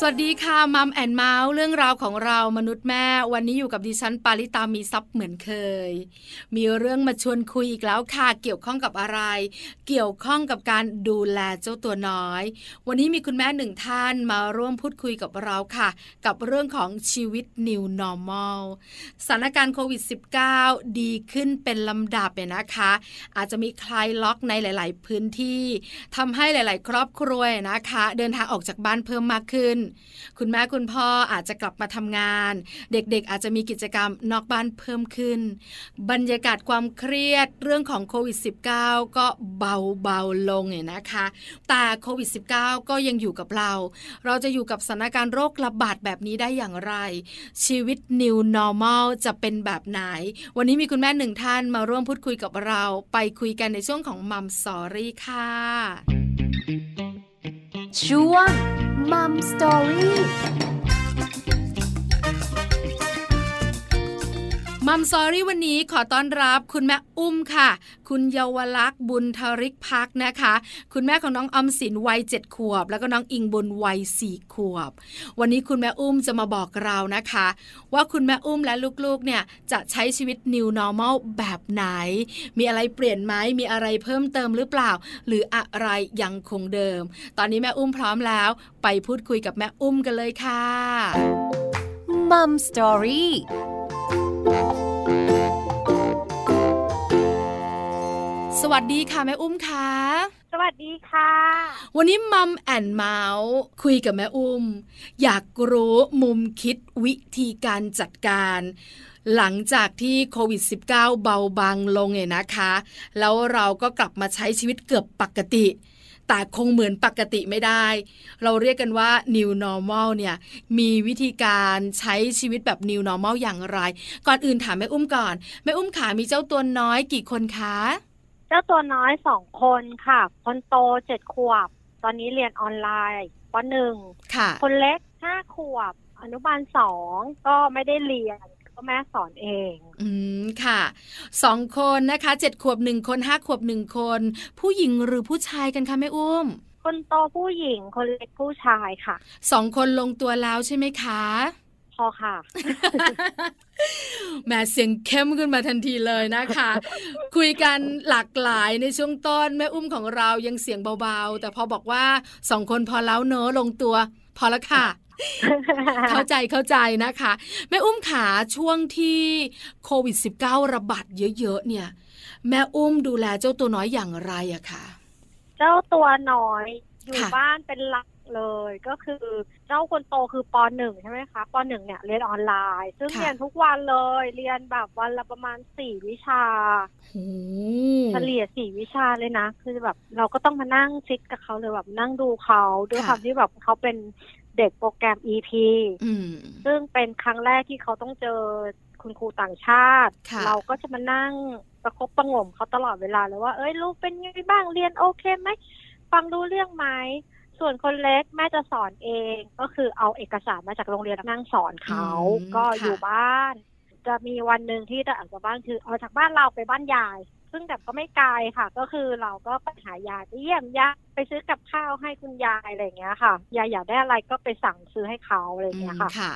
สวัสดีค่ะ Mom and Mouth เรื่องราวของเรามนุษย์แม่วันนี้อยู่กับดิฉันปาริตามีทรัพย์เหมือนเคย มีเรื่องมาชวนคุยอีกแล้วค่ะเกี่ยวข้องกับอะไร เกี่ยวข้องกับการดูแลเจ้าตัวน้อย วันนี้มีคุณแม่หนึ่งท่านมาร่วมพูดคุยกับเราค่ะ กับเรื่องของชีวิต New Normal สถานการณ์โควิด -19 ดีขึ้นเป็นลำดับเนี่ยนะคะ อาจจะมีคลายล็อกในหลาย ๆ พื้นที่ทำให้หลาย ๆ ครอบครัวนะคะ เดินทางออกจากบ้านเพิ่มมากขึ้นคุณแม่คุณพ่ออาจจะกลับมาทำงาน เด็กๆ อาจจะมีกิจกรรมนอกบ้านเพิ่มขึ้น บรรยากาศความเครียดเรื่องของโควิด -19 ก็เบาเบาลงเนี่ยนะคะแต่โควิด -19 ก็ยังอยู่กับเรา เราจะอยู่กับสถานการณ์โรคระบาดแบบนี้ได้อย่างไร ชีวิต New Normal จะเป็นแบบไหน วันนี้มีคุณแม่หนึ่งท่านมาร่วมพูดคุยกับเรา ไปคุยกันในช่วงของมัมสอรี่ค่ะช่วง มัม มัมซอรี่วันนี้ขอต้อนรับคุณแม่อุ้มค่ะ คุณเยาวลักษณ์บุญทริกพักนะคะ คุณแม่ของน้องอมสินวัยเจ็ดขวบ แล้วก็น้องอิงบุญวัยสี่ขวบ วันนี้คุณแม่อุ้มจะมาบอกเรานะคะ ว่าคุณแม่อุ้มและลูกๆเนี่ยจะใช้ชีวิต New Normal แบบไหน มีอะไรเปลี่ยนไหมมีอะไรเพิ่มเติมหรือเปล่า หรืออะไรยังคงเดิม ตอนนี้แม่อุ้มพร้อมแล้วไปพูดคุยกับแม่อุ้มกันเลยค่ะมัมสตอรี่ สวัสดีค่ะแม่อุ้มค่ะสวัสดีค่ะ วันนี้มัมแอนเมาส์คุยกับแม่อุ้ม อยากรู้มุมคิดวิธีการจัดการ หลังจากที่โควิด -19 เบาบางลงเนี่ยนะคะ แล้วเราก็กลับมาใช้ชีวิตเกือบปกติ แต่คงเหมือนปกติไม่ได้ เราเรียกกันว่า new normal เนี่ยมีวิธีการใช้ชีวิตแบบ new normal อย่างไร ก่อนอื่นถามแม่อุ้มก่อนแม่อุ้มขามีเจ้าตัวน้อยกี่คนคะ เจ้าตัวน้อยสองคนค่ะ คนโตเจ็ดขวบ ตอนนี้เรียนออนไลน์ปหนึ่งคนเล็กห้าขวบ อนุบาลสองก็ไม่ได้เรียน ก็แม่สอนเอง อืมค่ะสองคนนะคะเจ็ดขวบหนึ่งคนห้าขวบหนึ่งคน ผู้หญิงหรือผู้ชายกันคะแม่อุ้ม คนโตผู้หญิงคนเล็กผู้ชายค่ะสองคนลงตัวแล้วใช่ไหมคะพอค่ะแม่เสียงเข้มขึ้นมาทันทีเลยนะคะ คุยกันหลากหลายในช่วงต้นแม่อุ้มของเรายังเสียงเบาๆ แต่พอบอกว่าสองคนพอแล้วเนอะลงตัว พอแล้วค่ะ เข้าใจเข้าใจนะคะ แม่อุ้มขาช่วงที่โควิด -19 ระบาดเยอะๆเนี่ย แม่อุ้มดูแลเจ้าตัวน้อยอย่างไรอะคะเจ้าตัวน้อยอยู่บ้านเป็นหลักเลยก็คือเจ้าคนโตคือปหนึ่งใช่ไหมคะปหนึ่งเนี่ยเรียนออนไลน์ ซึ่งเรียนทุกวันเลยเรียนแบบวันละประมาณสี่วิชาเฉลี่ยสี่วิชาเลยนะ คือแบบเราก็ต้องมานั่งซิกกับเขาเลยแบบนั่งดูเขาด้วยความที่แบบเขาเป็น เด็กโปรแกรม EP ซึ่งเป็นครั้งแรกที่เขาต้องเจอคุณครูต่างชาติ เราก็จะมานั่งประคบประงมเขาตลอดเวลาเลยว่า เอ้ยลูกเป็นไงบ้างเรียนโอเคไหมฟังรู้เรื่องไหมส่วนคนเล็กแม่จะสอนเองก็คือเอาเอกสารมาจากโรงเรียนนั่งสอนเขาก็อยู่บ้าน จะมีวันหนึ่งที่จะออกจากบ้านคือออกจากบ้านเราไปบ้านยาย ซึ่งแต่ก็ไม่ไกลค่ะ ก็คือเราก็ไปหายายไปเยี่ยมยายไปซื้อกับข้าวให้คุณยายอะไรเงี้ยค่ะ ยายอยากได้อะไรก็ไปสั่งซื้อให้เขาอะไรเงี้ยค่ะค่ะ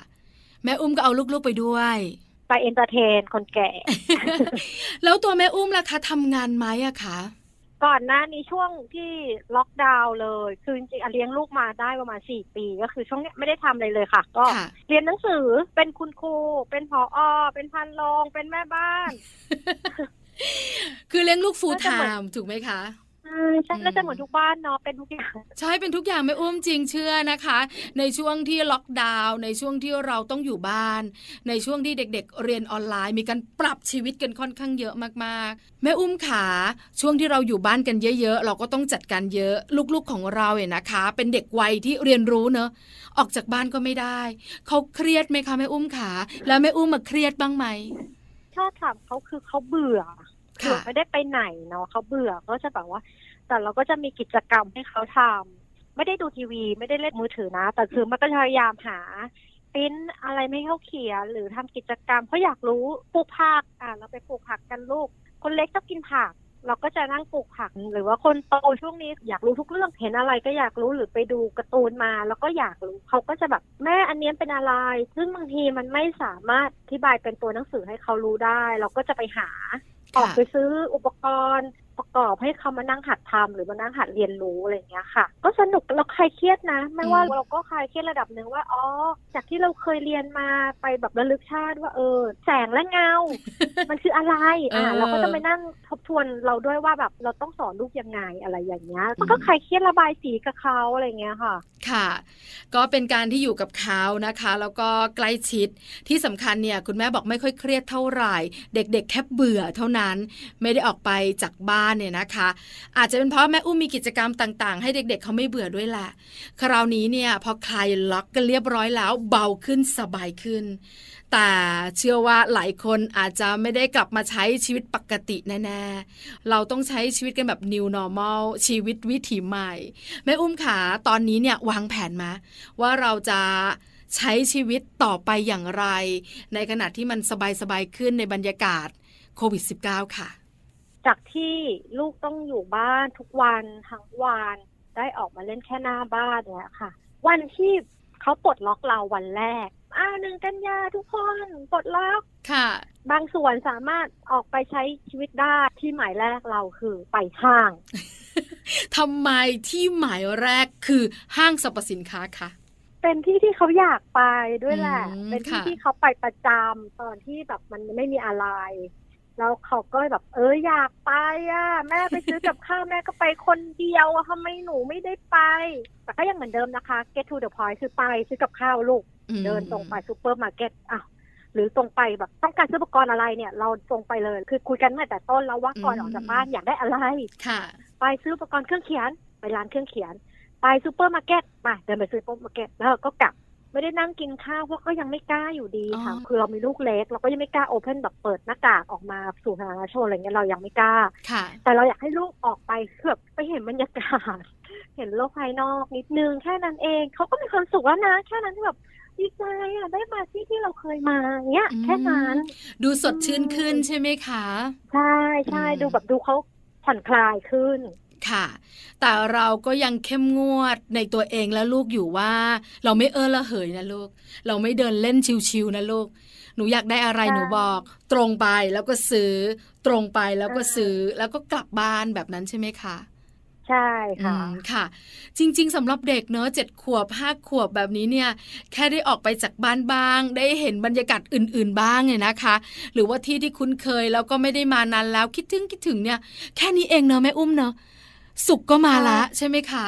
แม่อุ้มก็เอาลูกๆไปด้วยไป entertain คนแก่ แล้วตัวแม่อุ้มล่ะคะทำงานไหมอะคะก่อนหน้านี้ช่วงที่ล็อกดาวน์เลย คือจริงๆเลี้ยงลูกมาได้ประมาณสี่ปี ก็คือช่วงนี้ไม่ได้ทำอะไรเลยค่ะ ก็เรียนหนังสือเป็นคุณครู เป็นผออเป็นพันรองเป็นแม่บ้าน คือเลี้ยงลูกฟูลไทม์ถูกไหมคะใช่แล้วจะเหมือนทุกบ้านเนาะเป็นทุกอย่างใช่เป็นทุกอย่างไม่อุ้มจริงเชื่อนะคะ ในช่วงที่ล็อกดาวน์ในช่วงที่เราต้องอยู่บ้าน ในช่วงที่เด็ก ๆ เรียนออนไลน์ มีการปรับชีวิตกันค่อนข้างเยอะมากๆ แม่อุ้มขาช่วงที่เราอยู่บ้านกันเยอะ ๆ เราก็ต้องจัดการเยอะลูกๆของเราเนี่ยนะคะ เป็นเด็กวัยที่เรียนรู้เนอะออกจากบ้านก็ไม่ได้เขาเครียดไหมคะแม่อุ้มขาแล้วแม่อุ้มมาเครียดบ้างไหม ชอบถามเขาคือเขาเบื่อคือไม่ได้ไปไหนเนาะเขาเบื่อก็จะแบบว่า แต่เราก็จะมีกิจกรรมให้เขาทำไม่ได้ดูทีวี ไม่ได้เล่นมือถือนะ แต่คือมันก็พยายามหาปิ้นอะไรไม่เข้าเขียนหรือทำกิจกรรมเขาอยากรู้ปลูกผักอ่าเราไปปลูกผักกันลูก คนเล็กชอบกินผัก เราก็จะนั่งปลูกผักหรือว่าคนโตช่วงนี้อยากรู้ทุกเรื่องเห็นอะไรก็อยากรู้หรือไปดูการ์ตูนมา แล้วก็อยากรู้เขาก็จะแบบแม่อันนี้เป็นอะไร ซึ่งบางทีมันไม่สามารถอธิบายเป็นตัวหนังสือให้เขารู้ได้ เราก็จะไปหาออกไปซื้ออุปกรณ์ ประกอบให้เขามานั่งหัดทำหรือมานั่งหัดเรียนรู้อะไรอย่างเงี้ยค่ะ ก็สนุกเราคลายเครียดนะ ไม่ว่าอืมเราก็คลายเครียดระดับหนึ่งว่าอ๋อจากที่เราเคยเรียนมาไปแบบระลึกชาติว่าเออ แสงและเงา มันคืออะไรอ่าเออเราก็จะไปนั่งทบทวนเราด้วยว่าแบบเราต้องสอนลูกยังไงอะไรอย่างเงี้ยมันก็คลายเครียดระบายสีกับเขาอะไรอย่างเงี้ยค่ะ ค่ะ ก็เป็นการที่อยู่กับเขานะคะ แล้วก็ใกล้ชิดที่สำคัญเนี่ยคุณแม่บอกไม่ค่อยเครียดเท่าไหร่ เด็ก ๆ แค่เบื่อเท่านั้น ไม่ได้ออกไปจากบ้านเนี่ยนะคะ อาจจะเป็นเพราะแม่อุ้มมีกิจกรรมต่าง ๆ ให้เด็กๆเขาไม่เบื่อด้วยแหละคราวนี้เนี่ยพอคลายล็อกกันเรียบร้อยแล้วเบาขึ้นสบายขึ้น แต่เชื่อว่าหลายคนอาจจะไม่ได้กลับมาใช้ชีวิตปกติแน่ๆเราต้องใช้ชีวิตกันแบบ new normal ชีวิตวิถีใหม่แม่อุ้มขาตอนนี้เนี่ยวางแผนมาว่าเราจะใช้ชีวิตต่อไปอย่างไร ในขณะที่มันสบายๆขึ้นในบรรยากาศโควิด -19 ค่ะ จากที่ลูกต้องอยู่บ้านทุกวันทั้งวันได้ออกมาเล่นแค่หน้าบ้านเนี่ยค่ะ วันที่เขาปลดล็อกเราวันแรกอ้าวหนึ่งกันยาทุกคนปลดล็อกค่ะ บางส่วนสามารถออกไปใช้ชีวิตได้ที่หมายแรกเราคือไปห้างทำไมที่หมายแรกคือห้างสรรพสินค้าคะเป็นที่ที่เขาอยากไปด้วยแหละอืมเป็นที่ค่ะที่เขาไปประจำตอนที่แบบมันไม่มีอะไร แล้วเขาก็แบบเอออยากไปอะ แม่ไปซื้อกับข้าวแม่ก็ไปคนเดียวอะทำไมหนูไม่ได้ไป แต่ก็ยังเหมือนเดิมนะคะ get to the point คือไปซื้อกับข้าวลูกอืมเดินตรงไปซูเปอร์มาร์เก็ตอะหรือตรงไปแบบต้องการซื้ออุปกรณ์อะไรเนี่ย เราตรงไปเลย คือคุยกันตั้งแต่ต้นแล้วว่าก่อนออกจากบ้านอยากได้อะไรค่ะไปซื้ออุปกรณ์เครื่องเขียนไปร้านเครื่องเขียน ไปซูเปอร์มาร์เก็ตไปเดินไปซื้อซูเปอร์มาร์เก็ตแล้วเราก็กลับ ไม่ได้นั่งกินข้าวเพราะก็ยังไม่กล้าอยู่ดีค่ะอ๋อคือเรามีลูกเล็ก เราก็ยังไม่กล้า open แบบเปิดหน้ากากออกมาสู่สาธารณชนอะไรเงี้ยเรายังไม่กล้าค่ะแต่เราอยากให้ลูกออกไปเพื่อไปเห็นบรรยากาศ เห็นโลกภายนอกนิดนึงแค่นั้นเองเขาก็มีความสุขแล้วนะแค่นั้นที่แบบดีใจอะได้มาที่ที่เราเคยมาเนี้ยอืมแค่นั้น ดูสดชื่นขึ้นใช่ไหมคะ ใช่ใช่อืมดูแบบดูเขาผ่อนคลายขึ้น ค่ะ แต่เราก็ยังเข้มงวดในตัวเองและลูกอยู่ว่า เราไม่เออละเหยนะลูก เราไม่เดินเล่นชิวๆนะลูก หนูอยากได้อะไรใช่หนูบอก ตรงไปแล้วก็ซื้อ ตรงไปแล้วก็ซื้อแล้วก็กลับบ้านแบบนั้นใช่ไหมคะใช่ค่ะอืมค่ะ จริง ๆสำหรับเด็กเนอะเจ็ดขวบห้าขวบแบบนี้เนี่ย แค่ได้ออกไปจากบ้านบ้าง ได้เห็นบรรยากาศอื่น ๆ บ้างเนี่ยนะคะ หรือว่าที่ที่คุ้นเคยแล้วก็ไม่ได้มานานแล้วคิดถึงคิดถึงเนี่ย แค่นี้เองเนอะแม่อุ้มเนอะ สุขก็มาละใช่ใช่ไหมคะ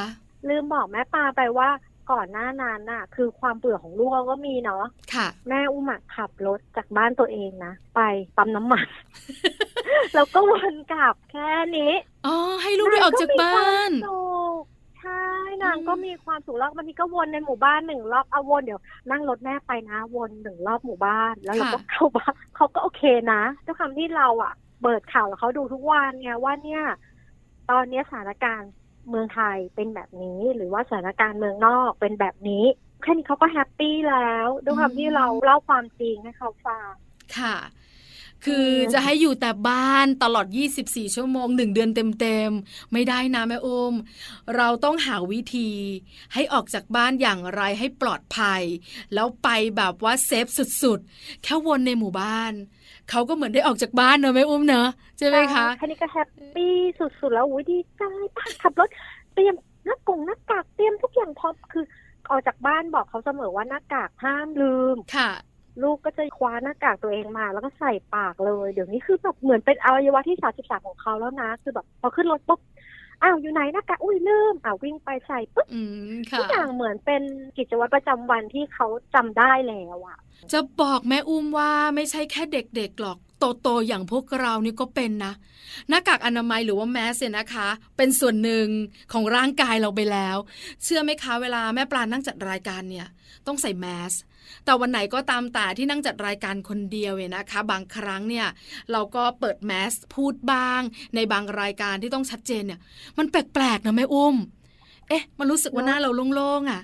ลืมบอกแม่ปาไปว่าก่อนหน้านั้นน่ะ คือความเบื่อของลูกเราก็มีเนาะค่ะ แม่อุ้มอะขับรถจากบ้านตัวเองนะไปปั๊มน้ำมัน แล้วก็วนกลับแค่นี้อ๋อให้ลูกได้ออกจากบ้านงก็มีความสุขใช่นางอืมก็มีความสุขแล้วบางทีก็วนในหมู่บ้านหนึ่งรอบเอาวนเดี๋ยวนั่งรถแม่ไปนะ วนหนึ่งรอบหมู่บ้าน แล้วเราก็เข้าบ้านเขาก็โอเคนะด้วยความที่เราอะเปิดข่าวแล้วเขาดูทุกวันไงว่าเนี่ย ตอนเนี้ยสถานการณ์เมืองไทยเป็นแบบนี้ หรือว่าสถานการณ์เมืองนอกเป็นแบบนี้แค่นี้เขาก็แฮปปี้แล้วด้วยความที่เราเล่าความจริงให้เขาฟังค่ะ คืออืมจะให้อยู่แต่บ้านตลอด 24 ชั่วโมงหนึ่งเดือนเต็มๆ ไม่ได้นะแม่อุ้มเราต้องหาวิธีให้ออกจากบ้านอย่างไรให้ปลอดภัย แล้วไปแบบว่าเซฟสุดๆ แค่วนในหมู่บ้าน เขาก็เหมือนได้ออกจากบ้านเนอะแม่อุ้มเนอะใช่ไหมคะแค่นี้ก็แฮปปี้สุดๆแล้วอุ้ยดีใจป้าขับรถเตรียมหน้ากงหน้ากากเตรียมทุกอย่างพร้อมคือออกจากบ้านบอกเขาเสมอว่าหน้ากากห้ามลืมค่ะ ลูกก็จะคว้าหน้ากากตัวเองมา แล้วก็ใส่ปากเลย เดี๋ยวนี้คือแบบเหมือนเป็นอวัยวะที่สามสิบสามของเขาแล้วนะ คือแบบพอขึ้นรถปุ๊บ อ้าวอยู่ไหนหน้ากากอุ้ยลืมอ้าววิ่งไปใส่ปุ๊บอืมทุค่ะกอย่างเหมือนเป็นกิจวัตรประจำวันที่เขาจำได้แล้วอะจะบอกแม่อุ้มว่าไม่ใช่แค่เด็กๆหรอกโตๆอย่างพวกเรานี่ก็เป็นนะ หน้ากากอนามัยหรือว่าแมสเนี่ยนะคะ เป็นส่วนหนึ่งของร่างกายเราไปแล้ว เชื่อไหมคะเวลาแม่ปลานั่งจัดรายการเนี่ย ต้องใส่แมส แต่วันไหนก็ตามแต่ที่นั่งจัดรายการคนเดียวเนี่ยนะคะ บางครั้งเนี่ยเราก็เปิดแมสพูดบ้าง ในบางรายการที่ต้องชัดเจนเนี่ย มันแปลกๆนะแม่อุ้ม เอ๊ะ มันรู้สึกว่าหน้าเราโล่งๆอะ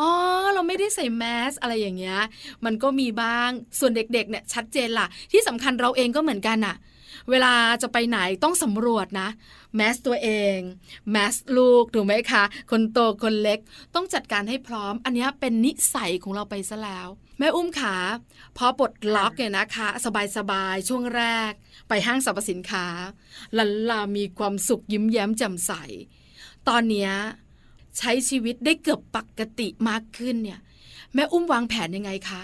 อ๋อเราไม่ได้ใส่แมสอะไรอย่างเงี้ย มันก็มีบ้างส่วนเด็กๆเนี่ยชัดเจนล่ะ ที่สำคัญเราเองก็เหมือนกันอะ เวลาจะไปไหนต้องสำรวจนะแมสตัวเองแมสลูกถูกไหมคะ คนโตคนเล็กต้องจัดการให้พร้อม อันนี้เป็นนิสัยของเราไปซะแล้ว แม่อุ้มขาพอปลดล็อกเนี่ยนะคะ สบายๆช่วงแรก ไปห้างสรรพสินค้าลันลามีความสุขยิ้มแย้มแจ่มใส ตอนเนี้ยใช้ชีวิตได้เกือบปกติมากขึ้นเนี่ยแม่อุ้มวางแผนยังไงคะ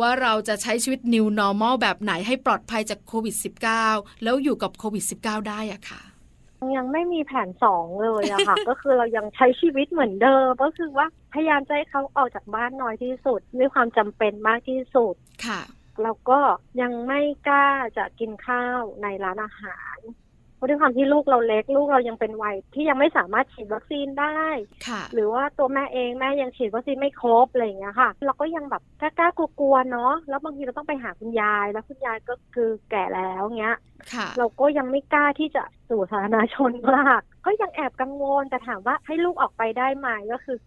ว่าเราจะใช้ชีวิต new normal แบบไหนให้ปลอดภัยจากโควิด -19 แล้วอยู่กับโควิด -19 ได้อะค่ะยังไม่มีแผนสองเลยอะค่ะ ก็คือเรายังใช้ชีวิตเหมือนเดิม ก็คือว่าพยายามจะให้เขาออกจากบ้านน้อยที่สุดด้วยความจำเป็นมากที่สุดค่ะแล้วก็ยังไม่กล้าจะกินข้าวในร้านอาหารเพ ราะด้วยความที่ลูกเราเล็กลูกเรายังเป็นวัยที่ยังไม่สามารถฉีดวัคซีนได้ค่ะหรือว่าตัวแม่เองแม่ยังฉีดวัคซีนไม่ครบอะไรอย่างเงี้ยค่ะ เราก็ยังแบบกล้าๆกลัวๆเนาะแล้วบางทีเราต้องไปหาคุณยายแล้วคุณยายก็คือแก่แล้วเงี้ยค่ะเราก็ยังไม่กล้าที่จะสู่สาธารณชนมากก็ยังแอบกังวลแต่ถามว่าให้ลูกออกไปได้ไหมก็คือ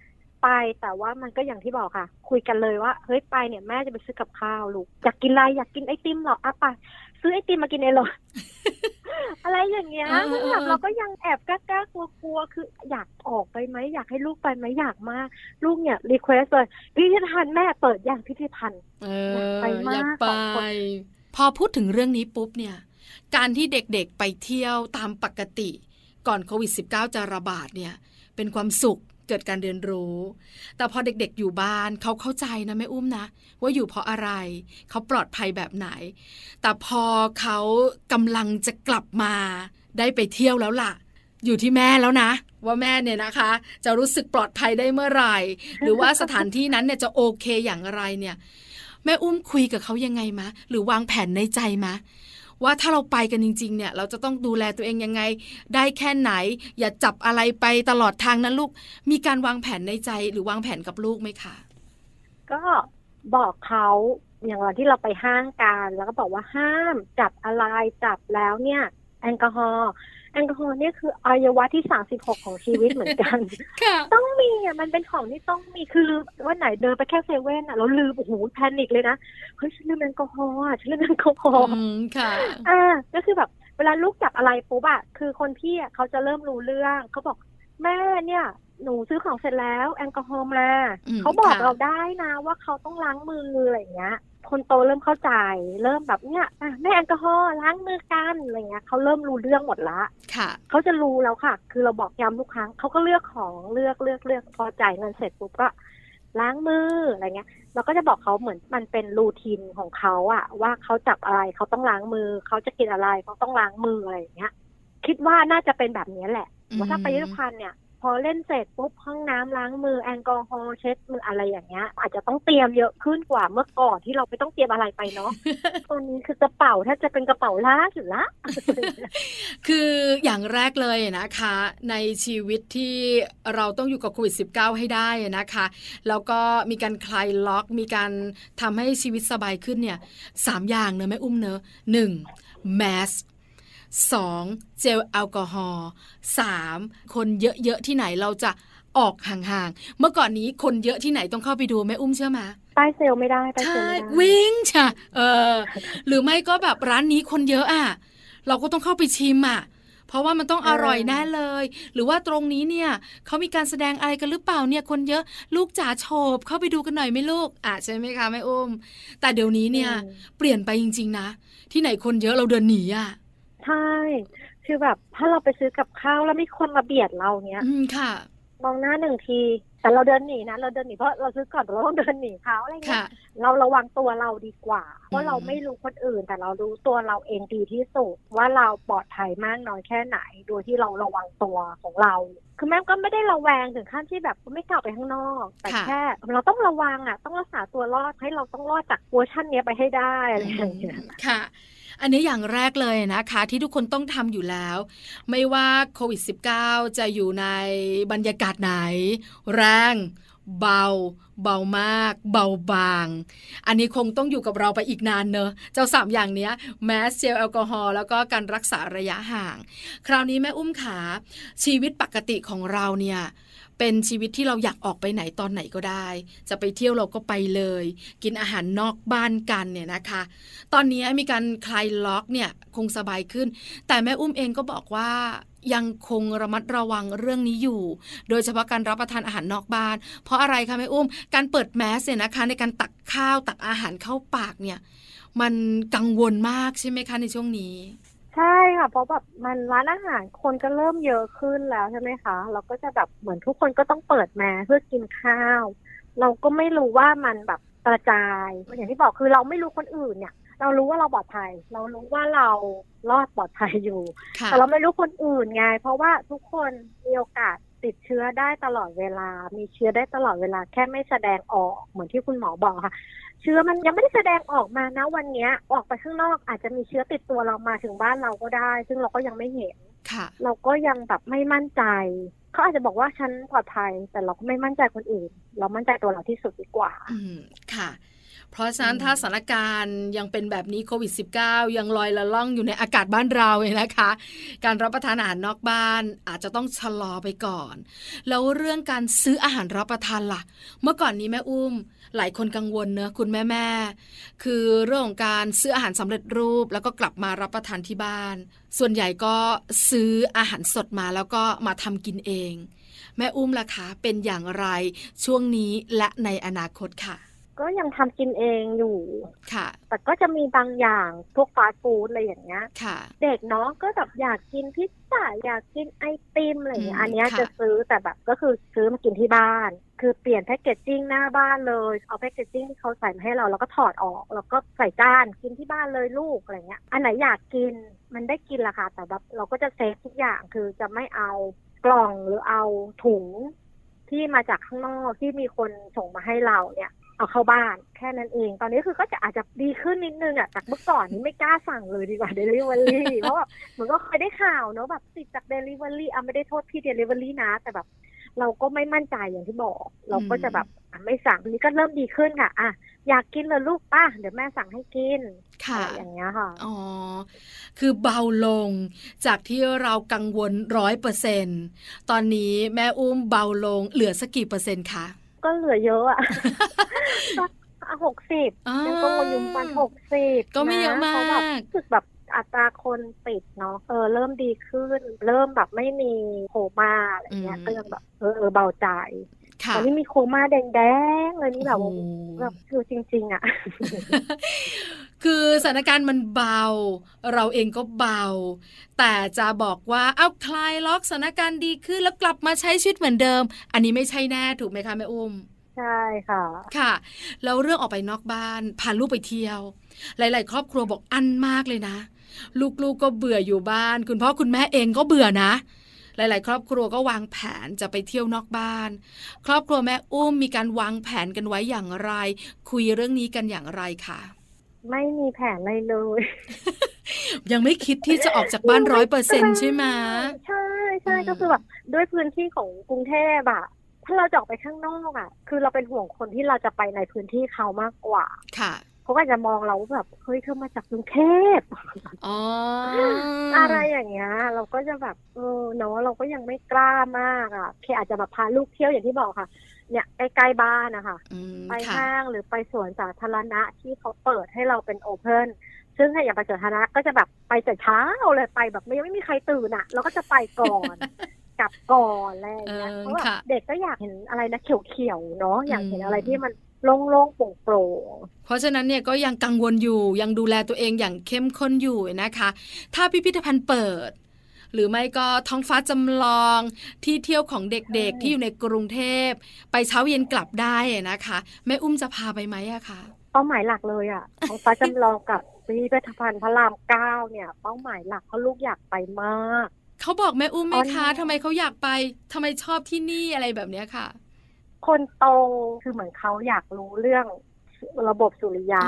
ไปแต่ว่ามันก็อย่างที่บอกค่ะ คุยกันเลยว่า เฮ้ยไปเนี่ยแม่จะไปซื้อกับข้าวลูก อยากกินอะไรอยากกินไอติมเหรออะไป ซื้อไอติมมากินเองเลยอะไรอย่างเงี้ยเออเออซึ่งแบบเราก็ยังแอบกล้าๆกลัวๆคืออยากออกไปไหมอยากให้ลูกไปไหมอยากมาก ลูกเนี่ย request เลยพิพิธภัณฑ์แม่เปิดอย่างพิพิธภัณฑ์เออยากอไปมากอยากไปสองคนพอพูดถึงเรื่องนี้ปุ๊บเนี่ย การที่เด็กๆไปเที่ยวตามปกติ ก่อนโควิด -19 จะระบาดเนี่ย เป็นความสุข เกิดการเรียนรู้ แต่พอเด็กๆอยู่บ้านเขาเข้าใจนะแม่อุ้มนะ ว่าอยู่เพราะอะไร เขาปลอดภัยแบบไหน แต่พอเขากำลังจะกลับมาได้ไปเที่ยวแล้วล่ะ อยู่ที่แม่แล้วนะว่าแม่เนี่ยนะคะ จะรู้สึกปลอดภัยได้เมื่อไหร่ หรือว่าสถานที่นั้นเนี่ยจะโอเคอย่างไรเนี่ย แม่อุ้มคุยกับเขายังไงมะ หรือวางแผนในใจมะ ว่าถ้าเราไปกันจริงๆเนี่ยเราจะต้องดูแลตัวเองยังไง ได้แค่ไหน อย่าจับอะไรไปตลอดทางนะลูก มีการวางแผนในใจหรือวางแผนกับลูกไหมคะก็บอกเขาอย่างวันที่เราไปห้างกันแล้วก็บอกว่าห้ามจับอะไรจับแล้วเนี่ย แอลกอฮอล์ อลกอฮอล์เนี่ยคืออวัยวะที่สามสิบหกของชีวิตเหมือนกันค่ะต้องมีอะมันเป็นของที่ต้องมีคือวันไหนเดินไปแค่เซเว่นอะเราลืมโอ้โหแพนิคเลยนะเฮ้ยฉันลืมแอลกอฮอล์อะฉันลืมแอลกอฮอล์อืมค่ะอ่าก็คือแบบเวลาลูกจับอะไรปุ๊บอะคือคนพี่อะเขาจะเริ่มรู้เรื่องเขาบอกแม่เนี่ยหนูซื้อของเสร็จแล้วแอลกอฮอล์มาอืมเขาบอกค่ะเราได้นะว่าเขาต้องล้างมืออะไรอย่างเงี้ย คนโตเริ่มเข้าใจ เริ่มแบบเนี่ยอะแม่แอลกอฮอล์ล้างมือกันอะไรเงี้ยเขาเริ่มรู้เรื่องหมดละค่ะเขาจะรู้แล้วค่ะ คือเราบอกย้ำทุกครั้งเขาก็เลือกของเลือกเลือกเลือกพอจ่ายเงินเสร็จปุ๊บก็ล้างมืออะไรเงี้ย เราก็จะบอกเขาเหมือนมันเป็นรูทีนของเขาอะว่าเขาจับอะไรเขาต้องล้างมือเขาจะกินอะไรเขาต้องล้างมืออะไรอย่างเงี้ย คิดว่าน่าจะเป็นแบบนี้แหละอืมว่าถ้าไปยุทธภัณฑ์เนี่ยพ อเล่นเสร็จปุ๊บห้องน้ำล้างมือแอลกอฮอล์เช็ดมืออะไรอย่างเงี้ย อาจจะต้องเตรียมเยอะขึ้นกว่าเมื่อก่อนที่เราไม่ต้องเตรียมอะไรไปเนาะตอนนี้คือกระเป๋าถ้าจะเป็นกระเป๋าลากอยู่ละคืออย่างแรกเลยนะคะ ในชีวิตที่เราต้องอยู่กับโควิด -19 ให้ได้นะคะ แล้วก็มีการคลายล็อก มีการทำให้ชีวิตสบายขึ้นเนี่ยสามอย่างเนอะแม่อุ้มเนอะหนึ่งแมส สองเจลแอลกอฮอล์สามคนเยอะๆที่ไหนเราจะออกห่างๆ เมื่อก่อนนี้คนเยอะที่ไหนต้องเข้าไปดูแม่อุ้มเชื่อไหมป้ายเซลลไม่ได้ป้ายเซลใช่ลไม่ได้วิ่งจ้ะเออ หรือไม่ก็แบบร้านนี้คนเยอะอะ เราก็ต้องเข้าไปชิมอะ เพราะว่ามันต้องอร่อยแน่เลย หรือว่าตรงนี้เนี่ยเขามีการแสดงอะไรกันหรือเปล่าเนี่ย คนเยอะลูกจ๋าโฉบเข้าไปดูกันหน่อยไหมลูกอะใช่ไหมคะแม่อุ้ม แต่เดี๋ยวนี้เนี่ยอืมเปลี่ยนไปจริง ๆ นะ ที่ไหนคนเยอะเราเดินหนีอะ ใช่ คือแบบ ถ้าเราไปซื้อกับข้าวแล้วมีคนมาเบียดเราเนี้ยอืมค่ะ มองหน้าหนึ่งที แต่เราเดินหนีนะเราเดินหนีเพราะเราซื้อก่อนเราต้องเดินหนีเขาอะไรเงี้ค่ะยเราระวังตัวเราดีกว่า เพอืราะมเราไม่รู้คนอื่น แต่เรารู้ตัวเราเองดีที่สุดว่าเราปลอดภัยมากน้อยแค่ไหนโดยที่เราระวังตัวของเรา คือแม่ก็ไม่ได้ระแวงถึงขั้นที่แบบไม่กล้าออกไปข้างนอก แต่ค่ะแค่เราต้องระวังอะ ต้องรักษาตัวรอดให้เราต้องรอดจากเวอร์ชันเนี้ยไปให้ได้อะไรอย่างเงี้ยค่ะ อันนี้อย่างแรกเลยนะคะ ที่ทุกคนต้องทำอยู่แล้ว ไม่ว่าโควิด -19 จะอยู่ในบรรยากาศไหน แรงเบา เบามาก เบาบาง อันนี้คงต้องอยู่กับเราไปอีกนานเนอะ เจ้าสามอย่างเนี้ยแมสเจลแอลกอฮอล์แล้วก็การรักษาระยะห่าง คราวนี้แม่อุ้มขาชีวิตปกติของเราเนี่ย เป็นชีวิตที่เราอยากออกไปไหนตอนไหนก็ได้ จะไปเที่ยวเราก็ไปเลย กินอาหารนอกบ้านกันเนี่ยนะคะ ตอนนี้มีการคลายล็อกเนี่ยคงสบายขึ้น แต่แม่อุ้มเองก็บอกว่ายังคงระมัดระวังเรื่องนี้อยู่ โดยเฉพาะการรับประทานอาหารนอกบ้าน เพราะอะไรคะแม่อุ้ม การเปิดแมสเนี่ยนะคะ ในการตักข้าวตักอาหารเข้าปากเนี่ย มันกังวลมากใช่ไหมคะในช่วงนี้ ใช่ค่ะ เพราะแบบมันร้านอาหารคนก็เริ่มเยอะขึ้นแล้วใช่ไหมคะ เราก็จะแบบเหมือนทุกคนก็ต้องเปิดแมสเพื่อกินข้าว เราก็ไม่รู้ว่ามันแบบกระจายอย่างที่บอกคือเราไม่รู้คนอื่นเนี่ย เรารู้ว่าเราปลอดภัย เรารู้ว่าเรารอดปลอดภัยอยู่ค่ะแต่เราไม่รู้คนอื่นไง เพราะว่าทุกคนมีโอกาส ติดเชื้อได้ตลอดเวลา มีเชื้อได้ตลอดเวลา แค่ไม่แสดงออกเหมือนที่คุณหมอบอกค่ะ เชื้อมันยังไม่ได้แสดงออกมานะวันเนี้ยออกไปข้างนอกอาจจะมีเชื้อติดตัวเรามาถึงบ้านเราก็ได้ ซึ่งเราก็ยังไม่เห็นค่ะเราก็ยังแบบไม่มั่นใจ เขาอาจจะบอกว่าฉันปลอดภัย แต่เราก็ไม่มั่นใจคนอื่น เรามั่นใจตัวเราที่สุดดีกว่า อืมค่ะ เพราะฉะนั้นอืมถ้าสถานการณ์ยังเป็นแบบนี้โควิด -19 ยังลอยละล่องอยู่ในอากาศบ้านเราเนี่ยนะคะ การรับประทานอาหารนอกบ้านอาจจะต้องชะลอไปก่อน แล้วเรื่องการซื้ออาหารรับประทานล่ะ เมื่อก่อนนี้แม่อุ้ม หลายคนกังวลเนอะคุณแม่แม่ๆคือเรื่องของการซื้ออาหารสำเร็จรูป แล้วก็กลับมารับประทานที่บ้าน ส่วนใหญ่ก็ซื้ออาหารสดมาแล้วก็มาทำกินเอง แม่อุ้มล่ะคะเป็นอย่างไรช่วงนี้และในอนาคตค่ะ ก็ยังทำกินเองอยู่ ค่ะ แต่ก็จะมีบางอย่างพวกฟาสต์ฟู้ดอะไรอย่างเงี้ย ค่ะ เด็กเนาะก็แบบอยากกินพิซซ่าอยากกินไอติมอะไรอย่างเงี้ยอืมอันเนี้ยค่ะจะซื้อแต่แบบก็คือซื้อมากินที่บ้าน คือเปลี่ยน packaging หน้าบ้านเลย เอา packaging ที่เขาใส่มาให้เราแล้วก็ถอดออก แล้วก็ใส่จานกินที่บ้านเลยลูกอะไรเงี้ย อันไหนอยากกินมันได้กินละค่ะ แต่แบบเราก็จะ safe ทุกอย่างคือจะไม่เอากล่องหรือเอาถุงที่มาจากข้างนอกที่มีคนส่งมาให้เราเนี่ย เอาเข้าบ้านแค่นั้นเอง ตอนนี้คือก็จะอาจจะดีขึ้นนิดนึงอะจากเมื่อก่อนนี้ไม่กล้าสั่งเลยดีกว่าเดลิเวอรี่เพราะแบบเหมือนก็เคยได้ข่าวเนอะแบบติดจากเดลิเวอรี่อะไม่ได้โทษพี่เดลิเวอรี่นะ แต่แบบ เราก็ไม่มั่นใจอย่างที่บอก เราก็จะแบบอะไม่สั่งทีนี้ก็เริ่มดีขึ้นค่ะอะอยากกินเลยลูกป้าเดี๋ยวแม่สั่งให้กินค่ะอะไรอย่างเงี้ยค่ะอ๋อคือเบาลงจากที่เรากังวลร้อยเปอร์เซ็นตอนนี้แม่อุ้มเบาลงเหลือสักกี่เปอร์เซ็นต์คะ ก็เหลือเยอะอะหกสิบอ่ายังกังวลอยู่ประมาณหกสิบก็ไม่เยอะมากเพราะแบบรู้สึกแบบอัตราคนติดเนาะเออเริ่มดีขึ้น เริ่มแบบไม่มีโคม่าอะไรเงี้ยก็ยังแบบเออเออเบาใจค่ะตอนนี้มีโคม่าแดงๆเลยนี่แบบโอ้โหแบบคือจริง ๆ อะ คือสถานการณ์มันเบา เราเองก็เบา แต่จะบอกว่าเอาคลายล็อกสถานการณ์ดีขึ้นแล้วกลับมาใช้ชีวิตเหมือนเดิม อันนี้ไม่ใช่แน่ถูกไหมคะแม่อุ้มใช่ค่ะ ค่ะ แล้วเรื่องออกไปนอกบ้านพาลูกไปเที่ยว หลาย ๆ ครอบครัวบอกอันมากเลยนะ ลูกๆก็เบื่ออยู่บ้าน คุณพ่อคุณแม่เองก็เบื่อนะ หลาย ๆ ครอบครัวก็วางแผนจะไปเที่ยวนอกบ้าน ครอบครัวแม่อุ้มมีการวางแผนกันไว้อย่างไร คุยเรื่องนี้กันอย่างไรคะ ไม่มีแผนอะไรเลย ยังไม่คิดที่จะออกจากบ้านร้อยเปอร์เซ็นใช่ไหมใช่ใช่อืมก็คือแบบด้วยพื้นที่ของกรุงเทพอะถ้าเราจะออกไปข้างนอกอะคือเราเป็นห่วงคนที่เราจะไปในพื้นที่เขามากกว่าค่ะ เขาก็จะมองเราว่าแบบเฮ้ยเธอมาจากกรุงเทพอ๋ออะไรอย่างเงี้ย เราก็จะแบบเออเนาะเราก็ยังไม่กล้ามากอะแค่อาจจะแบบพาลูกเที่ยวอย่างที่บอกค่ะ เนี่ยใกล้ๆบ้านนะคะอืมไปค่ะห้างหรือไปสวนสาธารณะที่เขาเปิดให้เราเป็นโอเพนซึ่งถ้าอย่างไปสวนสาธารณะก็จะแบบไปแต่เช้าเลยไปแบบไม่ยังไม่มีใครตื่นอะเราก็จะไปก่อนกลับก่อนอะไรอย่างเงี้ยเออเพราะว่าค่ะเด็กก็อยากเห็นอะไรนะเขียวๆเนาะอยากเห็นอืมอะไรที่มัน โล่งๆโปร่งเพราะฉะนั้นเนี่ยก็ยังกังวลอยู่ยังดูแลตัวเองอย่างเข้มข้นอยู่นะคะ ถ้าพิพิธภัณฑ์เปิด หรือไม่ก็ท้องฟ้าจำลองที่เที่ยวของเด็กๆที่อยู่ในกรุงเทพ ไปเช้าเย็นกลับได้นะคะแม่อุ้มจะพาไปไหมอะคะๆเป้าหมายหลักเลยอะของฟ้าจำลองกับพิพิธภัณฑ์พระรามเก้าเนี่ย เป้าหมายหลักเพราะลูกอยากไปมากเขาบอกแม่อุ้มไหมอ๋อคะทำไมเขาอยากไปทำไมชอบที่นี่อะไรแบบเนี้ยค่ะ คนโตคือเหมือนเขาอยากรู้เรื่องระบบสุริยะอ๋อ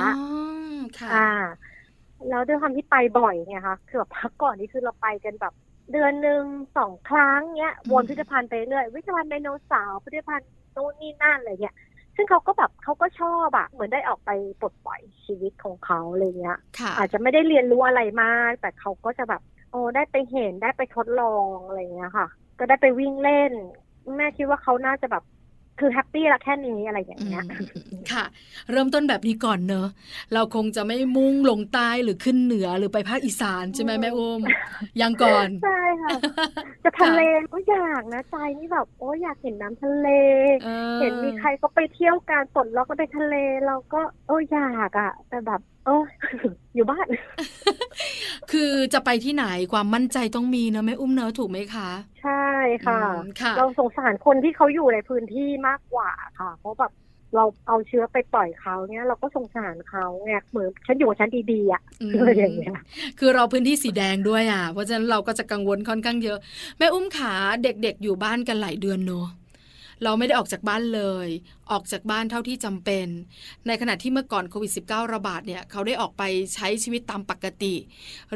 ค่ะอ่าแล้วด้วยความที่ไปบ่อยเนี่ยค่ะคือแบบพักก่อนนี่คือเราไปกันแบบ เดือนหนึ่งสองครั้งเนี้ยวนพิพิธภัณฑ์ไปเรื่อยพิพิธภัณฑ์ไดโนเสาร์พิพิธภัณฑ์นู่นนี่นั่นอะไรเงี้ยซึ่งเขาก็แบบเขาก็ชอบอะเหมือนได้ออกไปปลดปล่อยชีวิตของเขาอะไรเงี้ยค่ะอาจจะไม่ได้เรียนรู้อะไรมาก แต่เขาก็จะแบบโอ้ได้ไปเห็นได้ไปทดลองอะไรเงี้ยค่ะ ก็ได้ไปวิ่งเล่น แม่คิดว่าเขาน่าจะแบบ คือแฮปปี้ละแค่นี้อะไรอย่างเงี้ยค่ะ เริ่มต้นแบบนี้ก่อนเนอะเราคงจะไม่มุ่งลงใต้หรือขึ้นเหนือหรือไปภาคอีสานใช่ไหมแม่อุ้มยังก่อนใช่ค่ะจะทะเลก็อยากนะใจนี่แบบโอ้ยอยากเห็นน้ำทะเล เห็นมีใครก็ไปเที่ยวการปลดล็อกก็ไปทะเลเราก็โอ้อยากอะแต่แบบโอ้อยู่บ้าน คือจะไปที่ไหนความมั่นใจต้องมีนะแม่อุ้มเนอะถูกไหมคะ ใช่ค่ะอืมค่ะ เราสงสารคนที่เขาอยู่ในพื้นที่มากกว่าค่ะ เพราะแบบเราเอาเชื้อไปปล่อยเขาเนี่ยเราก็สงสารเขาไงเหมือนฉันอยู่กับฉันดีๆอะอืมอะไรอย่างเงี้ยคือเราพื้นที่สีแดงด้วยอะเพราะฉะนั้นเราก็จะกังวลค่อนข้างเยอะ แม่อุ้มขาเด็กๆอยู่บ้านกันหลายเดือนเนอะ เราไม่ได้ออกจากบ้านเลย ออกจากบ้านเท่าที่จำเป็น ในขณะที่เมื่อก่อนโควิด -19 ระบาดเนี่ยเขาได้ออกไปใช้ชีวิตตามปกติ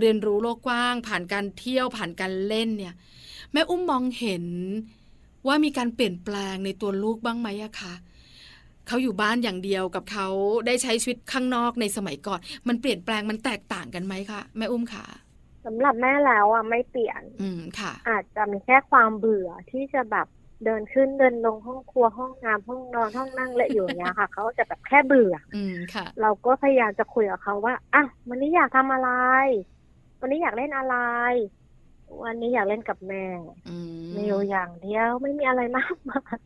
เรียนรู้โลกกว้าง ผ่านการเที่ยวผ่านการเล่นเนี่ยแม่อุ้มมองเห็นว่ามีการเปลี่ยนแปลงในตัวลูกบ้างไหมอะคะเขาอยู่บ้านอย่างเดียวกับเขาได้ใช้ชีวิตข้างนอกในสมัยก่อน มันเปลี่ยนแปลงมันแตกต่างกันไหมคะแม่อุ้มขาสำหรับแม่แล้วอะไม่เปลี่ยน อืมค่ะ อาจจะมีแค่ความเบื่อที่จะแบบ เดินขึ้นเดินลงห้องครัวห้องน้ำห้องนอนห้องนั่งเละอยู่อย่างเงี้ยค่ะเขาจะแบบแค่เบื่อ อืมค่ะ เราก็พยายามจะคุยกับเขาว่าอะวันนี้อยากทำอะไร วันนี้อยากเล่นอะไร วันนี้อยากเล่นกับแม่อืมมีอยู่อย่างเดียวไม่มีอะไรมากมาย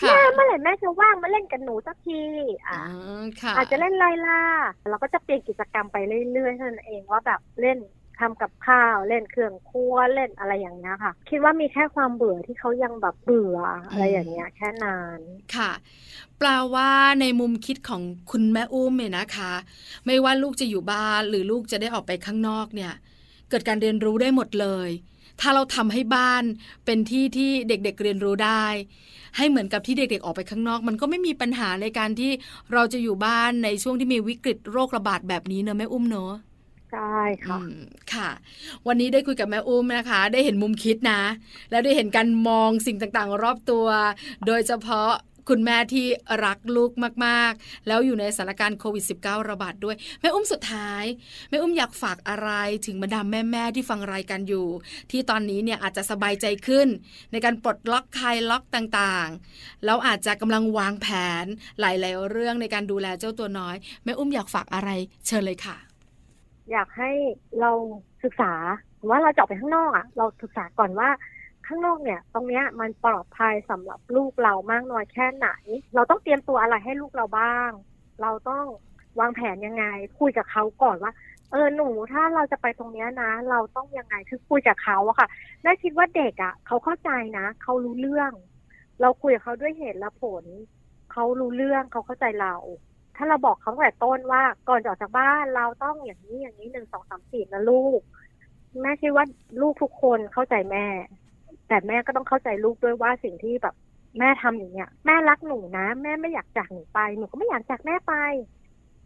ค่ะแม่เมื่อไหร่แม่จะว่างมาเล่นกับหนูสักทีอะอ่าค่ะอาจจะเล่นไลล่าเราก็จะเปลี่ยนกิจกรรมไปเรื่อยๆเท่านั้นเองว่าแบบเล่น ทำกับข้าวเล่นเครื่องครัวเล่นอะไรอย่างเงี้ยค่ะ คิดว่ามีแค่ความเบื่อที่เขายังแบบเบื่ออะไรอย่างเงี้ยแค่นานค่ะ แปลว่าในมุมคิดของคุณแม่อุ้มเนี่ยนะคะ ไม่ว่าลูกจะอยู่บ้านหรือลูกจะได้ออกไปข้างนอกเนี่ย เกิดการเรียนรู้ได้หมดเลย ถ้าเราทำให้บ้านเป็นที่ที่เด็กๆเรียนรู้ได้ให้เหมือนกับที่เด็กๆออกไปข้างนอก มันก็ไม่มีปัญหาในการที่เราจะอยู่บ้านในช่วงที่มีวิกฤตโรคระบาดแบบนี้เนอะแม่อุ้มเนอะ ใช่ค่ะค่ะ วันนี้ได้คุยกับแม่อุ้มนะคะ ได้เห็นมุมคิดนะ แล้วได้เห็นการมองสิ่งต่างๆ รอบตัว โดยเฉพาะคุณแม่ที่รักลูกมากๆ แล้วอยู่ในสถานการณ์โควิด -19 ระบาดด้วย แม่อุ้มสุดท้าย แม่อุ้มอยากฝากอะไรถึงบรรดาแม่ ๆ ที่ฟังรายการอยู่ ที่ตอนนี้เนี่ยอาจจะสบายใจขึ้น ในการปลดล็อกคลายล็อกต่างๆ แล้วอาจจะกำลังวางแผนหลาย ๆ เรื่องในการดูแลเจ้าตัวน้อย แม่อุ้มอยากฝากอะไรเชิญเลยค่ะ อยากให้เราศึกษาว่าเราจะออกไปข้างนอกอะ เราศึกษาก่อนว่าข้างนอกเนี่ย ตรงเนี้ยมันปลอดภัยสำหรับลูกเรามากน้อยแค่ไหน เราต้องเตรียมตัวอะไรให้ลูกเราบ้าง เราต้องวางแผนยังไง คุยกับเขาก่อนว่า เออหนูถ้าเราจะไปตรงเนี้ยนะ เราต้องยังไงคือคุยกับเขาอะค่ะแม่คิดว่าเด็กอะเขาเข้าใจนะเขารู้เรื่อง เราคุยกับเขาด้วยเหตุและผลเขารู้เรื่องเขาเข้าใจเรา ถ้าเราบอกเขาตั้งแต่ต้นว่า ก่อนจะออกจากบ้านเราต้องอย่างนี้อย่างนี้หนึ่งสองสามสี่นะลูก แม่คิดว่าลูกทุกคนเข้าใจแม่ แต่แม่ก็ต้องเข้าใจลูกด้วยว่าสิ่งที่แบบ แม่ทำอย่างเนี้ย แม่รักหนูนะแม่ไม่อยากจากหนูไปหนูก็ไม่อยากจากแม่ไป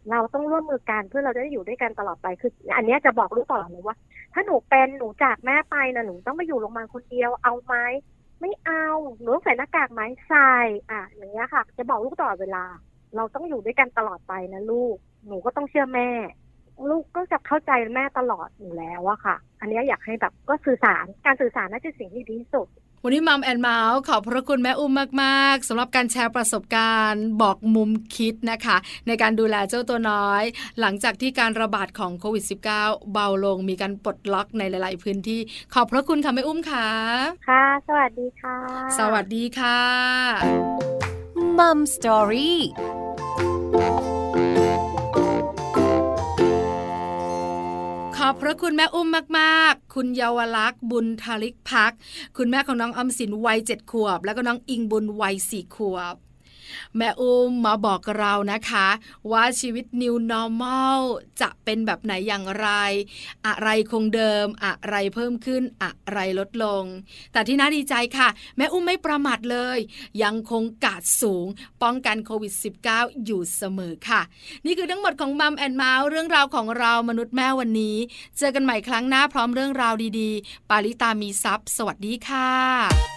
เราต้องร่วมมือกันเพื่อเราจะได้อยู่ด้วยกันตลอดไปคือ อันนี้จะบอกลูกตลอดเลยว่า ถ้าหนูเป็นหนูจากแม่ไปนะหนูต้องไปอยู่โรงพยาบาลคนเดียวเอาไหมไม่เอาหนูใส่หน้ากากไหมใส่อะอย่างเงี้ยค่ะ จะบอกลูกตลอดเวลา เราต้องอยู่ด้วยกันตลอดไปนะลูก หนูก็ต้องเชื่อแม่ ลูกก็จะเข้าใจแม่ตลอดอยู่แล้วอะค่ะ อันเนี้ยอยากให้แบบก็สื่อสารการสื่อสารน่าจะสิ่งที่ดีที่สุดวันนี้มัมแอนเมาส์ขอบพระคุณแม่อุ้มมาก ๆสำหรับการแชร์ประสบการณ์ บอกมุมคิดนะคะ ในการดูแลเจ้าตัวน้อย หลังจากที่การระบาดของโควิด -19 เบาลงมีการปลดล็อกในหลาย ๆ พื้นที่ ขอบพระคุณค่ะแม่อุ้มค่ะ ค่ะ สวัสดีค่ะ สวัสดีค่ะ มัมสตอรี่ขอบพระคุณแม่อุ้มมากๆ คุณเยาวลักษณ์บุญทาริกพัก คุณแม่ของน้องอมสินวัยเจ็ดขวบ แล้วก็น้องอิงบุญวัยสี่ขวบ แม่อุ้มมาบอกเรานะคะ ว่าชีวิต New Normal จะเป็นแบบไหนอย่างไร อะไรคงเดิม อะไรเพิ่มขึ้น อะไรลดลง แต่ที่น่าดีใจค่ะ แม่อุ้มไม่ประมาทเลย ยังคงการ์ดสูง ป้องกันโควิด -19 อยู่เสมอค่ะ นี่คือทั้งหมดของ Mom and Mouth เรื่องราวของเรามนุษย์แม่วันนี้ เจอกันใหม่ครั้งหน้าพร้อมเรื่องราวดีๆ ปาริตามีทรัพย์สวัสดีค่ะ